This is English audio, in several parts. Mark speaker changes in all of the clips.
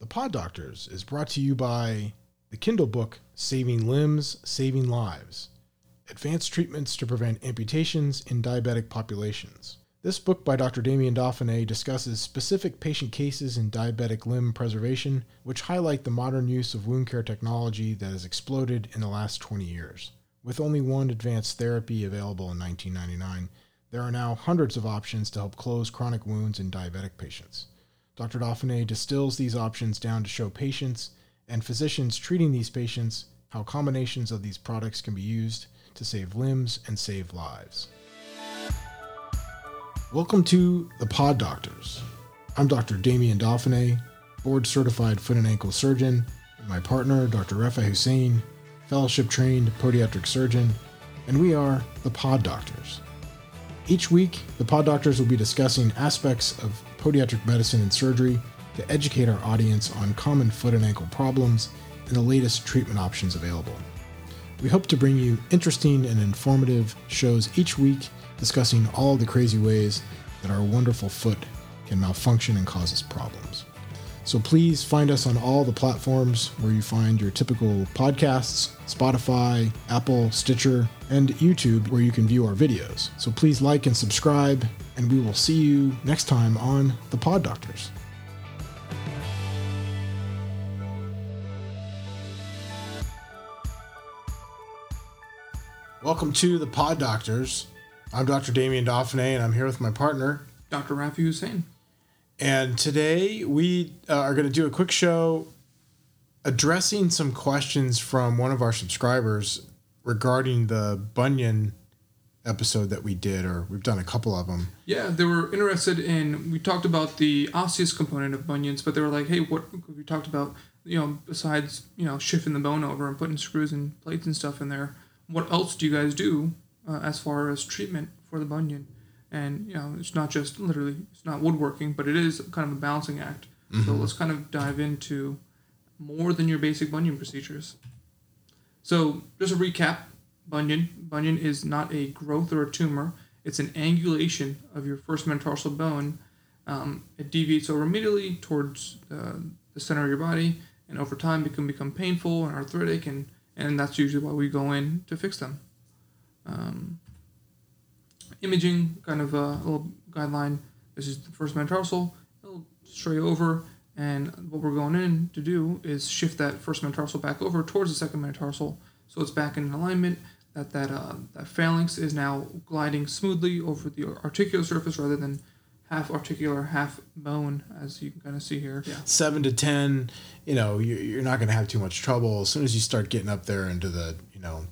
Speaker 1: The Pod Doctors is brought to you by the Kindle book Saving Limbs, Saving Lives Advanced Treatments to Prevent Amputations in Diabetic Populations. This book by Dr. Damien Dauphiné discusses specific patient cases in diabetic limb preservation, which highlight the modern use of wound care technology that has exploded in the last 20 years. With only one advanced therapy available in 1999, there are now hundreds of options to help close chronic wounds in diabetic patients. Dr. Dauphiné distills these options down to show patients and physicians treating these patients how combinations of these products can be used to save limbs and save lives. Welcome to the Pod Doctors. I'm Dr. Damien Dauphiné, board certified foot and ankle surgeon, and my partner, Dr. Rafi Hussein, fellowship trained podiatric surgeon, and we are the Pod Doctors. Each week, the Pod Doctors will be discussing aspects of podiatric medicine and surgery to educate our audience on common foot and ankle problems and the latest treatment options available. We hope to bring you interesting and informative shows each week discussing all the crazy ways that our wonderful foot can malfunction and cause us problems. So please find us on all the platforms where you find your typical podcasts Spotify, Apple, Stitcher, and YouTube, where you can view our videos. So please like and subscribe, and we will see you next time on The Pod Doctors. Welcome to The Pod Doctors. I'm Dr. Damien Dauphiné, and I'm here with my partner,
Speaker 2: Dr. Rafi Hussein.
Speaker 1: And today we uh, are going to do a quick show addressing some questions from one of our subscribers regarding the Bunion episode that we did, or we've done a couple of them.
Speaker 2: Yeah, they were interested in. We talked about the osseous component of bunions, but they were like, "Hey, what we talked about? You know, besides you know shifting the bone over and putting screws and plates and stuff in there, what else do you guys do uh, as far as treatment for the bunion?" And you know, it's not just literally, it's not woodworking, but it is kind of a balancing act. So let's kind of dive into more than your basic bunion procedures. So just a recap, bunion. Bunion is not a growth or a tumor. It's an angulation of your first metatarsal bone. Um, it deviates over immediately towards uh, the center of your body, and over time it can become painful and arthritic, and, and that's usually why we go in to fix them. Um, imaging, kind of a little guideline. This is the first metatarsal. It'll stray over, and what we're going in to do is shift that first metatarsal back over towards the second metatarsal, so it's back in alignment. That that uh, that phalanx is now gliding smoothly over the articular surface rather than half articular, half bone, as you can kind of see here. Yeah.
Speaker 1: Seven to 10, you know, you- you're not going to have too much trouble. As soon as you start getting up there into the, you know,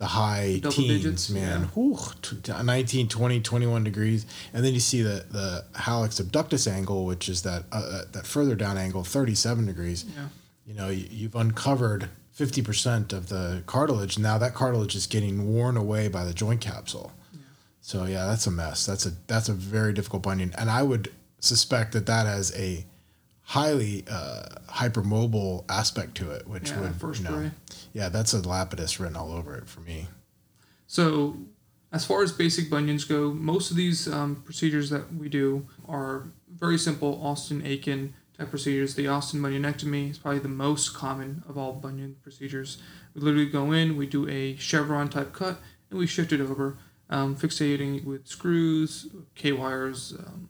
Speaker 1: the high
Speaker 2: Double
Speaker 1: teens,
Speaker 2: digits,
Speaker 1: man,
Speaker 2: yeah.
Speaker 1: whew, t- t- 19, 20, 21 degrees. And then you see the, the hallux abductus angle, which is that, uh, that further down angle, 37 degrees.
Speaker 2: Yeah.
Speaker 1: you know you, you've uncovered 50% of the cartilage now that cartilage is getting worn away by the joint capsule Yeah. so yeah that's a mess that's a that's a very difficult bunion and i would suspect that that has a highly uh, hypermobile aspect to it which
Speaker 2: Yeah,
Speaker 1: would you know, yeah that's a lapidus written all over it for me
Speaker 2: So, as far as basic bunions go, most of these um, procedures that we do are very simple Austin Akin type procedures. The Austin bunionectomy is probably the most common of all bunion procedures. We literally go in, we do a chevron type cut, and we shift it over, um, fixating with screws, K wires, um,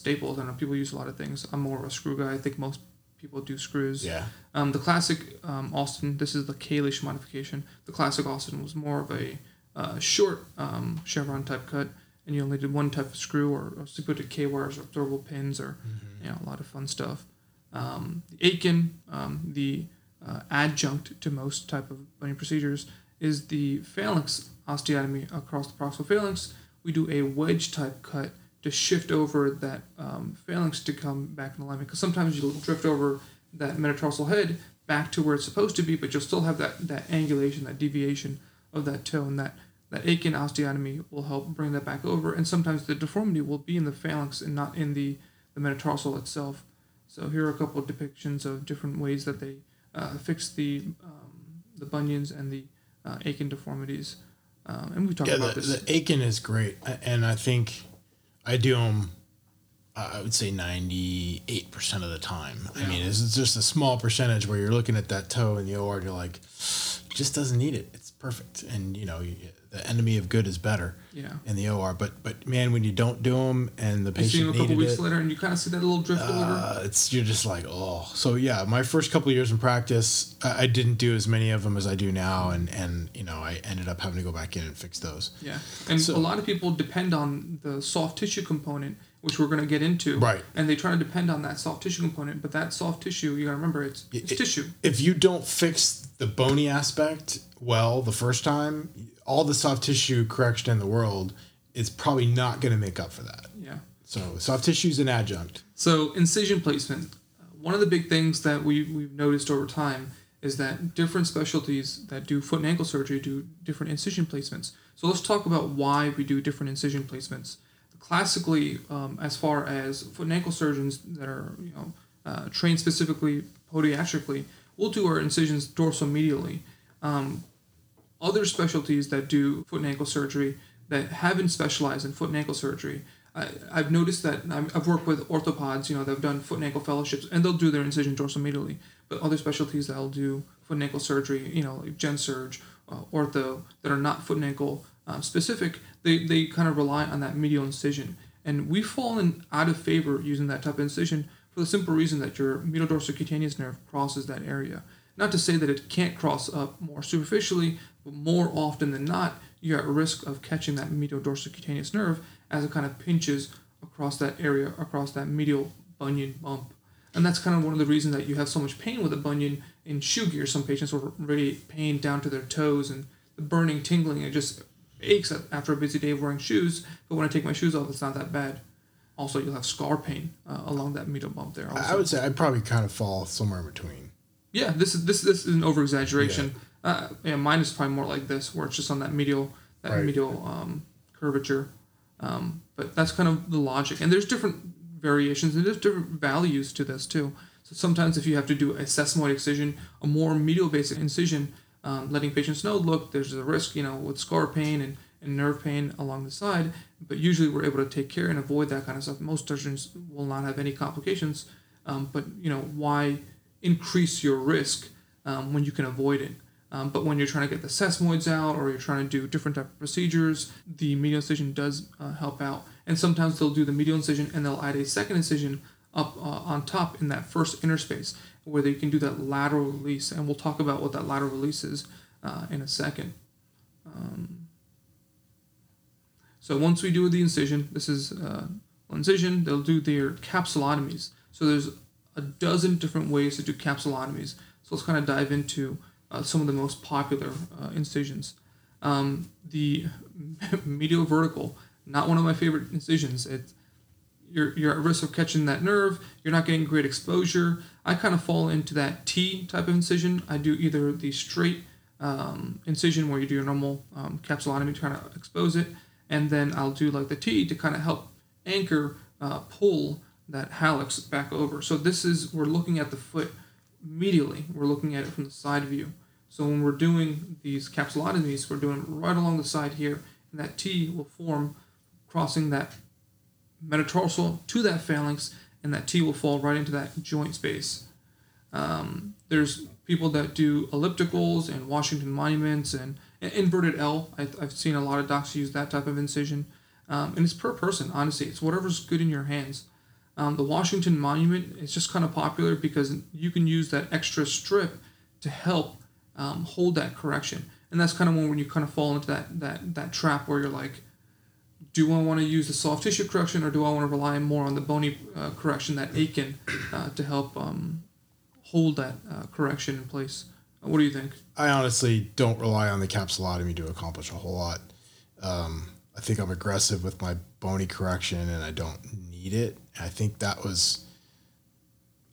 Speaker 2: staples. I know people use a lot of things. I'm more of a screw guy. I think most people do screws.
Speaker 1: yeah
Speaker 2: Um, the classic um, Austin, this is the Kalish modification. The classic Austin was more of a uh, short um, chevron type cut, and you only did one type of screw or, or secluded K wires or absorbable pins or you know a lot of fun stuff. Um, the Akin, um, the uh, adjunct to most type of bunion procedures, is the phalanx osteotomy across the proximal phalanx. We do a wedge type cut to shift over that um, phalanx to come back in alignment. Because sometimes you'll drift over that metatarsal head back to where it's supposed to be, but you'll still have that, that angulation, that deviation of that toe, and that that Akin osteotomy will help bring that back over. And sometimes the deformity will be in the phalanx and not in the, the metatarsal itself. So here are a couple of depictions of different ways that they uh, fix the um, the bunions and the uh, Akin deformities. Um, and we talked
Speaker 1: yeah
Speaker 2: about
Speaker 1: the,
Speaker 2: this.
Speaker 1: the akin is great and i think i do them I would say 98% of the time. I mean, it's it's just a small percentage where you're looking at that toe in the OR and you're like, just doesn't need it. It's perfect. And, you know, you- the enemy of good is better
Speaker 2: Yeah.
Speaker 1: in the OR. But, but man, when you don't do them and the
Speaker 2: You see him
Speaker 1: patient
Speaker 2: a couple weeks
Speaker 1: it,
Speaker 2: later, and you kind of see that little drift
Speaker 1: uh, it's you're just like oh so yeah my first couple of years in practice I, I didn't do as many of them as i do now and and you know i ended up having to go back in and fix those
Speaker 2: Yeah, and
Speaker 1: So-
Speaker 2: a lot of people depend on the soft tissue component, which we're going to get into.
Speaker 1: Right.
Speaker 2: And they try to depend on that soft tissue component, but that soft tissue, you got to remember, it's, it's
Speaker 1: it-
Speaker 2: tissue.
Speaker 1: if you don't fix the bony aspect well the first time all the soft tissue correction in the world is probably not going to make up for that
Speaker 2: Yeah.
Speaker 1: so soft tissue is an adjunct
Speaker 2: So incision placement. One of the big things that we we've noticed over time is that different specialties that do foot and ankle surgery do different incision placements. So let's talk about why we do different incision placements. Classically, um, as far as foot and ankle surgeons that are you know uh, trained specifically podiatrically, we'll do our incisions dorsomedially. Um, other specialties that do foot and ankle surgery that haven't specialized in foot and ankle surgery. I, I've noticed that I'm, I've worked with orthopods, you know, they've done foot and ankle fellowships, and they'll do their incision dorsomedially. But other specialties that'll do foot and ankle surgery, you know, like gen surge, uh, ortho, that are not foot and ankle uh, specific, they, they kind of rely on that medial incision. And we've fallen out of favor using that type of incision for the simple reason that your medial dorsocutaneous nerve crosses that area. Not to say that it can't cross up more superficially, but more often than not, you're at risk of catching that medial dorsocutaneous nerve as it kind of pinches across that area, across that medial bunion bump. And that's kind of one of the reasons that you have so much pain with a bunion in shoe gear. Some patients will radiate pain down to their toes and the burning, tingling, it just aches after a busy day of wearing shoes. But when I take my shoes off, it's not that bad. Also, you'll have scar pain uh, along that medial bump there. Also.
Speaker 1: i would say i'd probably kind of fall somewhere in between
Speaker 2: Yeah, this is this this is an over exaggeration. Uh, yeah, mine is probably more like this, where it's just on that medial that
Speaker 1: Right.
Speaker 2: medial um, curvature. Um, but that's kind of the logic, and there's different variations and there's different values to this too. So sometimes if you have to do a sesamoid excision, a more medial based incision, um, letting patients know, look, there's a risk, you know, with scar pain and, and nerve pain along the side, but usually we're able to take care and avoid that kind of stuff. Most surgeons will not have any complications, um, but you know, why increase your risk um, when you can avoid it? Um, but when you're trying to get the sesamoids out or you're trying to do different type of procedures, the medial incision does uh, help out. And sometimes they'll do the medial incision and they'll add a second incision up uh, on top in that first interspace where they can do that lateral release. And we'll talk about what that lateral release is uh, in a second. Um, so once we do the incision, this is uh, incision, they'll do their capsulotomies. So there's a dozen different ways to do capsulotomies. So let's kind of dive into uh, some of the most popular uh, incisions. Um, the medial vertical, not one of my favorite incisions. It, you're, you're at risk of catching that nerve. You're not getting great exposure. I kind of fall into that T type of incision. I do either the straight um, incision where you do your normal um, capsulotomy trying to expose it, and then I'll do like the T to kind of help anchor, uh, pull that hallux back over. So this is, we're looking at the foot medially. We're looking at it from the side view. So when we're doing these capsulotomies, we're doing it right along the side here, and that T will form crossing that metatarsal to that phalanx, and that T will fall right into that joint space. Um, there's people that do ellipticals and Washington monuments and, and inverted L. I, I've seen a lot of docs use that type of incision, um, and it's per person. Honestly, it's whatever's good in your hands. Um, the Washington monument is just kind of popular because you can use that extra strip to help um, hold that correction, and that's kind of when you kind of fall into that that that trap where you're like, do I want to use the soft tissue correction or do I want to rely more on the bony uh, correction, that Akin, uh, to help um, hold that uh, correction in place? What do you think?
Speaker 1: I honestly don't rely on the capsulotomy to accomplish a whole lot. Um, I think I'm aggressive with my bony correction and I don't need it. I think that was,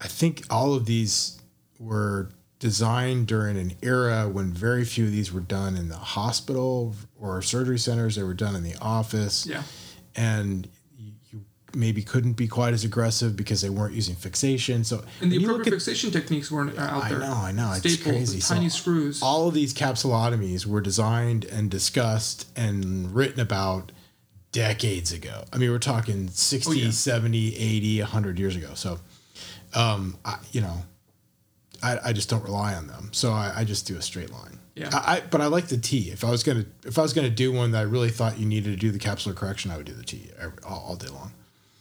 Speaker 1: I think all of these were designed during an era when very few of these were done in the hospital or surgery centers. They were done in the office.
Speaker 2: Yeah.
Speaker 1: And you maybe couldn't be quite as aggressive because they weren't using fixation. So
Speaker 2: And the appropriate
Speaker 1: look at-
Speaker 2: fixation techniques weren't uh, out
Speaker 1: I
Speaker 2: there.
Speaker 1: know, I know, it's crazy.
Speaker 2: the
Speaker 1: So
Speaker 2: tiny screws.
Speaker 1: all of these capsulotomies were designed and discussed and written about decades ago. I mean, we're talking 60,
Speaker 2: Oh, yeah.
Speaker 1: 70, 80, 100 years ago. So, um, I, you know, I, I just don't rely on them. So I, I just do a straight line.
Speaker 2: Yeah.
Speaker 1: I, I but I like the T. If I was gonna if I was gonna do one that I really thought you needed to do the capsular correction, I would do the T every, all, all day long.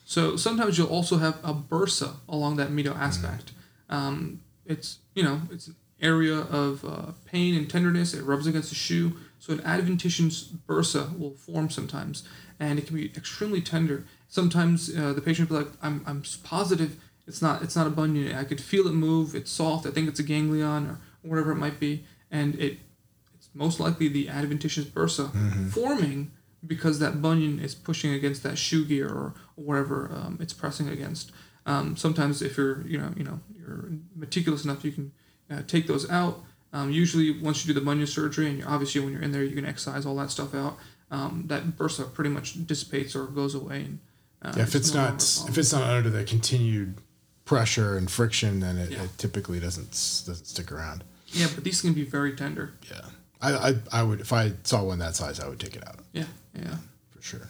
Speaker 2: So sometimes you'll also have a bursa along that medial aspect.
Speaker 1: Mm.
Speaker 2: Um, it's you know it's an area of uh, pain and tenderness. It rubs against the shoe, so an adventitious bursa will form sometimes, and it can be extremely tender. Sometimes uh, the patient will be like, "I'm I'm positive it's not it's not a bunion. I could feel it move. It's soft. I think it's a ganglion or whatever it might be, and it it's most likely the adventitious bursa forming because that bunion is pushing against that shoe gear or whatever um, it's pressing against. Um, sometimes if you're you know you know you're meticulous enough, you can uh, take those out. Um, usually, once you do the bunion surgery, and you're, obviously when you're in there, you can excise all that stuff out. Um, that bursa pretty much dissipates or goes away. And, uh,
Speaker 1: Yeah, if it's
Speaker 2: no
Speaker 1: not
Speaker 2: longer a problem.
Speaker 1: if it's not under the continued pressure and friction, then it,
Speaker 2: Yeah.
Speaker 1: it typically doesn't doesn't stick around.
Speaker 2: yeah, but these can be very tender.
Speaker 1: Yeah, I, I I would if I saw one that size, I would take it out
Speaker 2: Yeah, yeah.
Speaker 1: for sure.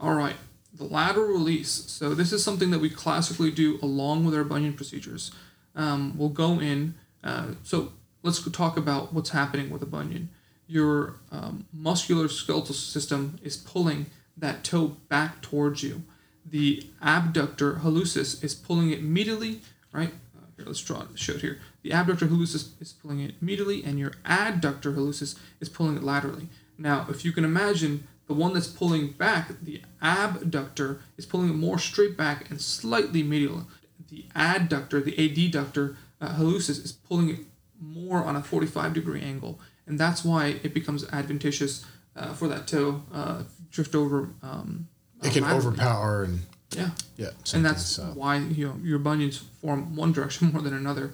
Speaker 2: All right, the lateral release. So this is something that we classically do along with our bunion procedures. Um, we'll go in. Uh, so let's talk about what's happening with a bunion. Your um, muscular skeletal system is pulling that toe back towards you. The abductor hallucis is pulling it medially, right? Uh, here, let's draw it, show it here. The abductor hallucis is pulling it medially, and your adductor hallucis is pulling it laterally. Now, if you can imagine, the one that's pulling back, the abductor, is pulling it more straight back and slightly medial. The adductor, the adductor uh, hallucis, is pulling it more on a 45 degree angle, and that's why it becomes adventitious uh, for that toe uh, drift over. Um,
Speaker 1: It
Speaker 2: uh,
Speaker 1: can
Speaker 2: laterally.
Speaker 1: overpower and
Speaker 2: Yeah,
Speaker 1: yeah,
Speaker 2: and that's
Speaker 1: so.
Speaker 2: why you know your bunions form one direction more than another.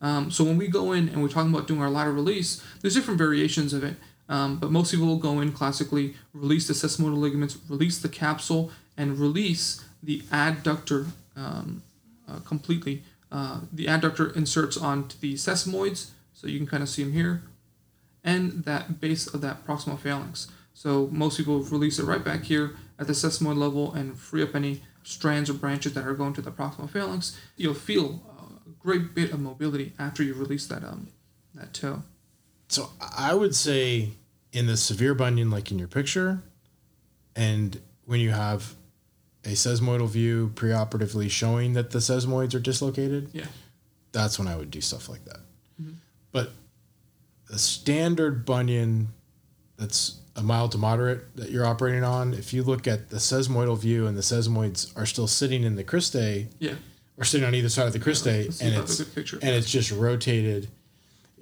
Speaker 2: Um, so when we go in and we're talking about doing our lateral release, there's different variations of it. Um, but most people will go in classically, release the sesamoidal ligaments, release the capsule, and release the adductor um, uh, completely. Uh, the adductor inserts onto the sesamoids, so you can kind of see them here, and that base of that proximal phalanx. So most people release it right back here at the sesamoid level and free up any strands or branches that are going to the proximal phalanx. You'll feel a great bit of mobility after you release that um that toe.
Speaker 1: So I would say in the severe bunion, like in your picture, and when you have a sesamoidal view preoperatively showing that the sesamoids are dislocated,
Speaker 2: Yeah.
Speaker 1: that's when I would do stuff like that. But the standard bunion that's a mild to moderate that you're operating on, if you look at the sesamoidal view and the sesamoids are still sitting in the cristae
Speaker 2: Yeah.
Speaker 1: or sitting on either side of the cristae
Speaker 2: let's
Speaker 1: and
Speaker 2: if I have
Speaker 1: it's
Speaker 2: picture.
Speaker 1: and it's just rotated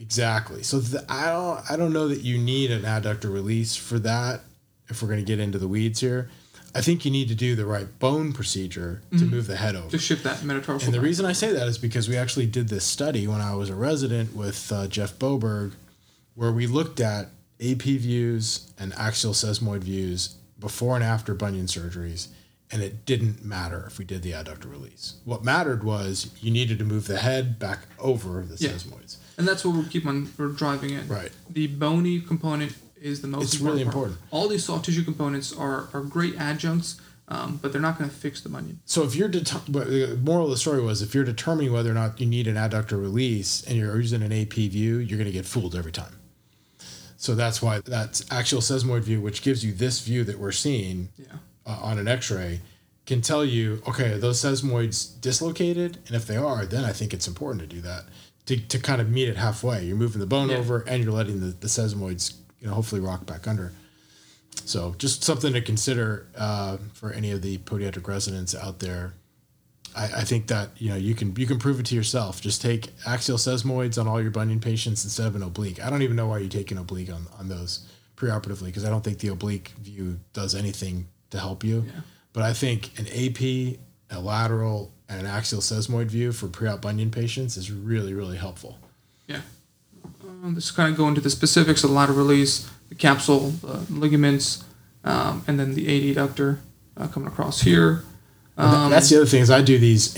Speaker 1: exactly so the, i don't i don't know that you need an adductor release for that if we're going to get into the weeds here i think you need to do the right bone procedure to move the head over
Speaker 2: to shift that metatarsal.
Speaker 1: and the reason i say that is because we actually did this study when i was a resident with uh, jeff boberg where we looked at ap views and axial sesamoid views before and after bunion surgeries and it didn't matter if we did the adductor release what mattered was you needed to move the head back over the
Speaker 2: Yeah.
Speaker 1: sesamoids
Speaker 2: and that's what we keep on we're driving in.
Speaker 1: Right.
Speaker 2: The bony component is the most.
Speaker 1: It's
Speaker 2: important
Speaker 1: really
Speaker 2: part.
Speaker 1: important.
Speaker 2: All these soft tissue components are are great adjuncts, um, but they're not going to fix the bunion.
Speaker 1: So if you're det- but the moral of the story was if you're determining whether or not you need an adductor release and you're using an AP view, you're going to get fooled every time. So that's why that axial sesamoid view, which gives you this view that we're seeing
Speaker 2: Yeah.
Speaker 1: uh, on an X-ray, can tell you okay, are those sesamoids dislocated, and if they are, then I think it's important to do that to, to kind of meet it halfway. You're moving the bone
Speaker 2: Yeah.
Speaker 1: over, and you're letting the, the sesamoids, you know, hopefully rock back under. So just something to consider uh, for any of the podiatric residents out there. I, I think that you know you can you can prove it to yourself. Just take axial sesamoids on all your bunion patients instead of an oblique. I don't even know why you take an oblique on, on those preoperatively because I don't think the oblique view does anything to help you.
Speaker 2: Yeah.
Speaker 1: But I think an AP, a lateral, and an axial sesamoid view for pre-op bunion patients is really really helpful.
Speaker 2: Yeah. Um, this kind of go into the specifics of the lateral release, the capsule, the ligaments, um, and then the adductor uh, coming across here. Um,
Speaker 1: that's the other thing is I do these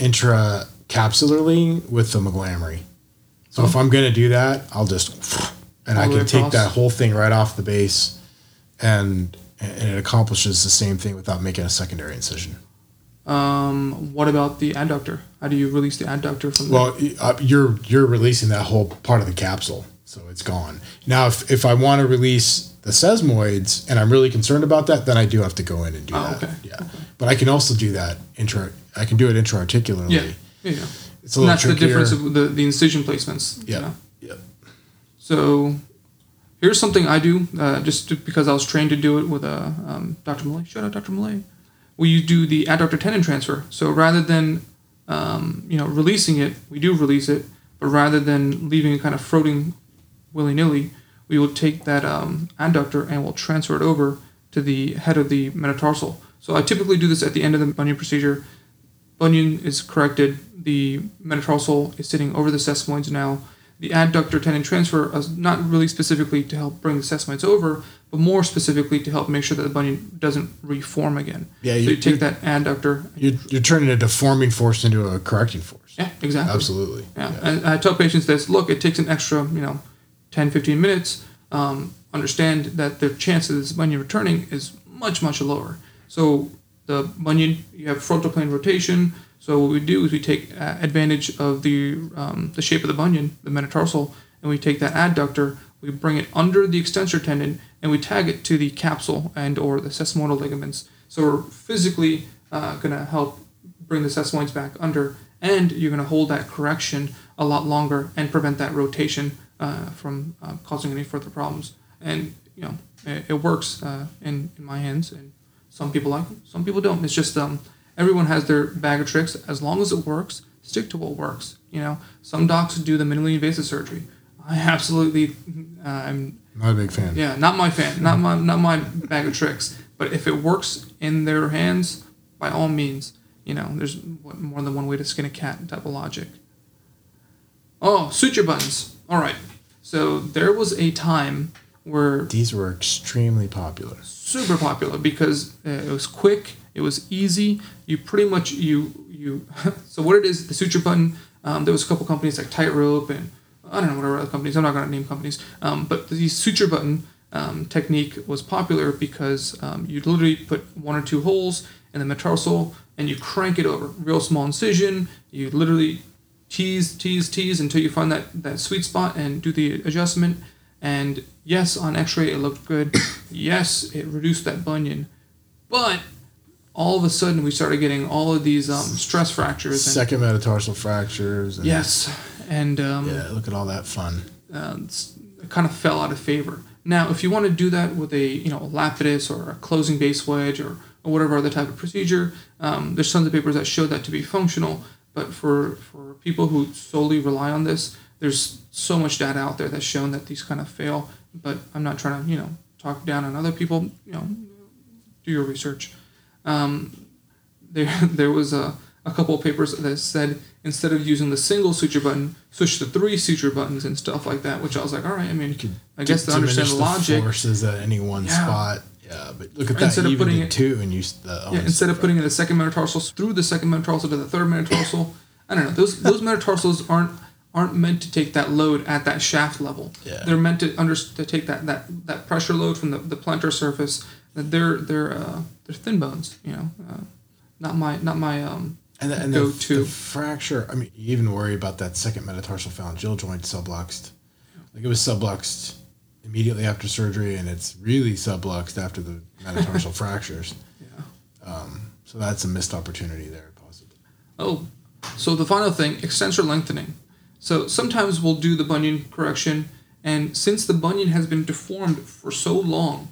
Speaker 1: intracapsularly with the McGlamry. So if I'm gonna do that, I'll just and I can take that whole thing right off the base, and and it accomplishes the same thing without making a secondary incision.
Speaker 2: Um, what about the adductor? How do you release the adductor from?
Speaker 1: Well, y- uh, you're you're releasing that whole part of the capsule, so it's gone. Now, if, if I want to release the sesamoids and I'm really concerned about that, then I do have to go in and do
Speaker 2: Oh,
Speaker 1: that.
Speaker 2: okay.
Speaker 1: Yeah, but I can also do that intra. I can do it intraarticularly.
Speaker 2: yeah, yeah, yeah.
Speaker 1: It's a
Speaker 2: And
Speaker 1: little
Speaker 2: that's the difference of the, the incision placements. you
Speaker 1: Yeah.
Speaker 2: know?
Speaker 1: Yeah.
Speaker 2: So here's something I do, uh, just to- because I was trained to do it with uh, um, Dr. Malay. Shout out Dr. Malay. Where you do the adductor tendon transfer. So rather than um, you know releasing it, we do release it, but rather than leaving it kind of floating willy nilly, we will take that um, adductor and we'll transfer it over to the head of the metatarsal. So I typically do this at the end of the bunion procedure. Bunion is corrected. The metatarsal is sitting over the sesamoids now. The adductor tendon transfer is not really specifically to help bring the sesamoids over, but more specifically to help make sure that the bunion doesn't reform again.
Speaker 1: Yeah,
Speaker 2: so
Speaker 1: you-
Speaker 2: you take that adductor.
Speaker 1: You're, you're turning a deforming force into a correcting force.
Speaker 2: Yeah, exactly.
Speaker 1: Absolutely.
Speaker 2: Yeah. And I tell patients this look, it takes an extra, you know, 10, 15 minutes. Um, understand that the chance of this bunion returning is much, much lower. So the bunion, you have frontal plane rotation. So what we do is we take uh, advantage of the, um, the shape of the bunion, the metatarsal, and we take that adductor, we bring it under the extensor tendon, and we tag it to the capsule and or the sesamoidal ligaments. So we're physically uh, going to help bring the sesamoids back under, and you're going to hold that correction a lot longer and prevent that rotation uh, from uh, causing any further problems. And you know, it, it works uh, in in my hands, and some people like it, some people don't. It's just um, everyone has their bag of tricks. As long as it works, stick to what works. You know, some docs do the minimally invasive surgery. I absolutely, uh, I'm
Speaker 1: Not a big fan.
Speaker 2: yeah, not my fan, not my not my bag of tricks. But if it works in their hands, by all means, you know, there's more than one way to skin a cat type of logic. Oh, suture buttons. All right. So there was a time where
Speaker 1: These were extremely popular.
Speaker 2: super popular because uh, it was quick, it was easy. You pretty much you you. so what it is, the suture button. Um, there was a couple companies like Tightrope and I don't know whatever other companies. I'm not gonna name companies. Um, but the suture button um, technique was popular because um, you literally put one or two holes in the metatarsal and you crank it over, real small incision. You literally tease, tease, tease until you find that that sweet spot and do the adjustment. And yes, on X-ray it looked good. yes, it reduced that bunion, but all of a sudden we started getting all of these um, stress fractures. And,
Speaker 1: Second metatarsal fractures. And
Speaker 2: yes, and um,
Speaker 1: Yeah, look at all that fun.
Speaker 2: uh, it kind of fell out of favor. Now, if you want to do that with a you know a lapidus or a closing base wedge or, or whatever other type of procedure, um, there's tons of papers that show that to be functional. But for for people who solely rely on this, there's so much data out there that's shown that these kind of fail. But I'm not trying to you know talk down on other people. You know, do your research. Um, there there was a, a couple of papers that said instead of using the single suture button, switch to three suture buttons and stuff like that. Which I was like, all right. I mean, I guess to understand the logic.
Speaker 1: forces at any one
Speaker 2: Yeah.
Speaker 1: spot. Yeah, but look at that.
Speaker 2: Instead of putting it-
Speaker 1: two, and you the
Speaker 2: Yeah, instead of putting in the second metatarsal through the second metatarsal to the third metatarsal, I don't know. Those those metatarsals aren't aren't meant to take that load at that shaft level.
Speaker 1: Yeah.
Speaker 2: They're meant to under to take that, that, that pressure load from the, the plantar surface. That they're they're uh, they're thin bones. You know, uh, not my not my um.
Speaker 1: And, the, and the,
Speaker 2: go
Speaker 1: the
Speaker 2: to.
Speaker 1: fracture. I mean, you even worry about that second metatarsal phalangeal joint subluxed. Like it was subluxed immediately after surgery, and it's really subluxed after the metatarsal fractures.
Speaker 2: Yeah.
Speaker 1: Um, so that's a missed opportunity there, possibly.
Speaker 2: Oh, so the final thing, extensor lengthening. So sometimes we'll do the bunion correction, and since the bunion has been deformed for so long,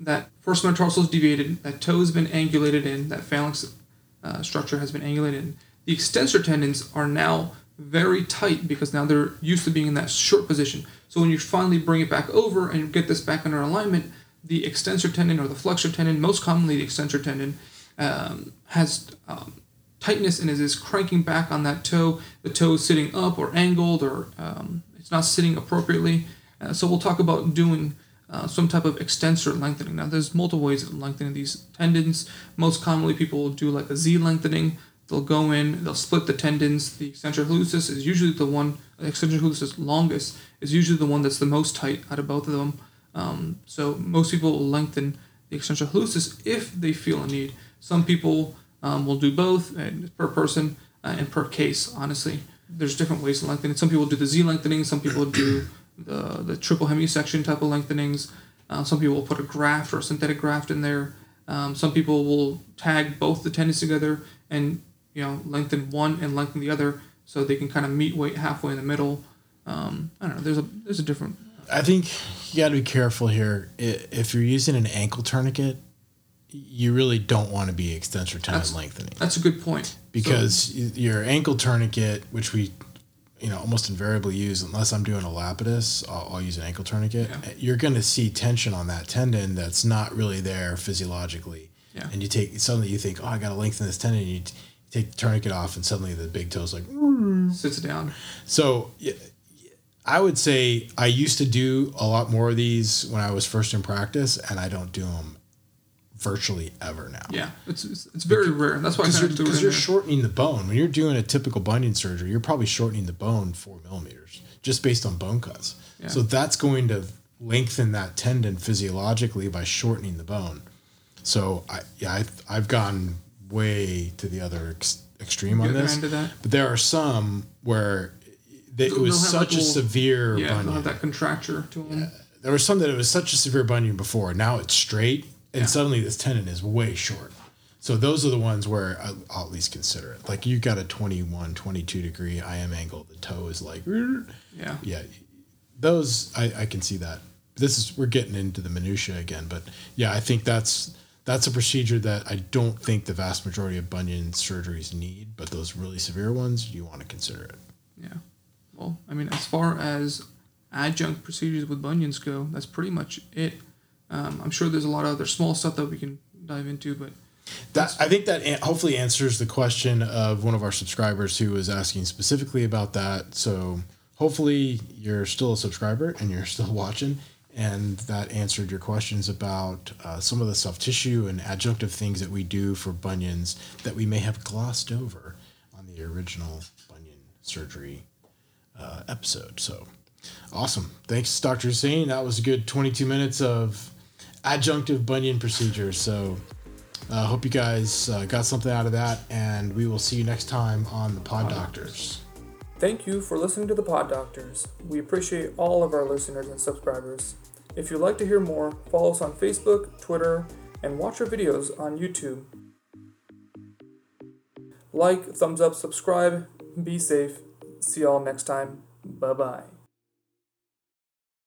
Speaker 2: that first metatarsal is deviated, that toe has been angulated in, that phalanx uh, structure has been angulated in. The extensor tendons are now very tight because now they're used to being in that short position. So when you finally bring it back over and get this back under alignment, the extensor tendon or the flexor tendon, most commonly the extensor tendon, um, has um, tightness and is, is cranking back on that toe. The toe is sitting up or angled or um, it's not sitting appropriately. Uh, so we'll talk about doing uh, some type of extensor lengthening. Now there's multiple ways of lengthening these tendons. Most commonly people will do like a Z lengthening. They'll go in, they'll split the tendons. The extensor hallucis is usually the one, the extensor hallucis longus is usually the one that's the most tight out of both of them. Um, so most people will lengthen the extensor hallucis if they feel a need. Some people um, will do both and per person uh, and per case, honestly. There's different ways to lengthen it. Some people do the Z lengthening, some people do the, the triple hemisection type of lengthenings. Uh, some people will put a graft or a synthetic graft in there. Um, some people will tag both the tendons together and you know lengthen one and lengthen the other so they can kind of meet weight halfway in the middle. Um, I don't know. There's a there's a different.
Speaker 1: I think you got to be careful here. If you're using an ankle tourniquet, you really don't want to be extensor tendon
Speaker 2: That's-
Speaker 1: lengthening
Speaker 2: That's a good point.
Speaker 1: Because y your ankle tourniquet, which we you know almost invariably use unless I'm doing a lapidus, I'll, I'll use an ankle tourniquet.
Speaker 2: Yeah.
Speaker 1: Eh, you're going to see tension on that tendon that's not really there physiologically.
Speaker 2: Yeah.
Speaker 1: And you take suddenly you think, oh, I got to lengthen this tendon. And you, t- take the tourniquet off, and suddenly the big toe's like.
Speaker 2: sits down.
Speaker 1: So I would say I used to do a lot more of these when I was first in practice, and I don't do them virtually ever now.
Speaker 2: Yeah, it's it's, it's very rare. That's why
Speaker 1: Because you're,
Speaker 2: of threw it
Speaker 1: 'cause
Speaker 2: in
Speaker 1: you're shortening the bone. When you're doing a typical bunion surgery, you're probably shortening the bone four millimeters just based on bone cuts.
Speaker 2: Yeah.
Speaker 1: So that's going to lengthen that tendon physiologically by shortening the bone. So I yeah I've, I've gone way to the other ex- extreme
Speaker 2: The
Speaker 1: on this.
Speaker 2: end of that.
Speaker 1: But there are some where they, it was such a
Speaker 2: little-
Speaker 1: severe
Speaker 2: Yeah,
Speaker 1: bunion.
Speaker 2: that contracture to them.
Speaker 1: There was some that it was such a severe bunion before. Now it's straight, and
Speaker 2: Yeah.
Speaker 1: suddenly this tendon is way short. So those are the ones where I'll, I'll at least consider it. Like you got a 21, 22 degree IM angle. The toe is like,
Speaker 2: Yeah.
Speaker 1: yeah, those I, I can see that. This is we're getting into the minutia again, but yeah, I think that's that's a procedure that I don't think the vast majority of bunion surgeries need. But those really severe ones, you want to consider it.
Speaker 2: Yeah. Well, I mean, as far as adjunct procedures with bunions go, that's pretty much it. Um, I'm sure there's a lot of other small stuff that we can dive into, but
Speaker 1: That I think that hopefully answers the question of one of our subscribers who was asking specifically about that. So hopefully you're still a subscriber and you're still watching, and that answered your questions about uh, some of the soft tissue and adjunctive things that we do for bunions that we may have glossed over on the original bunion surgery uh, episode. So awesome! Thanks, Dr. Hussein. That was a good 22 minutes of adjunctive bunion procedures. So. I uh, hope you guys uh, got something out of that, and we will see you next time on the Pod Doctors.
Speaker 2: Thank you for listening to the Pod Doctors. We appreciate all of our listeners and subscribers. If you'd like to hear more, follow us on Facebook, Twitter, and watch our videos on YouTube. Like, thumbs up, subscribe, be safe. See y'all next time. Bye bye.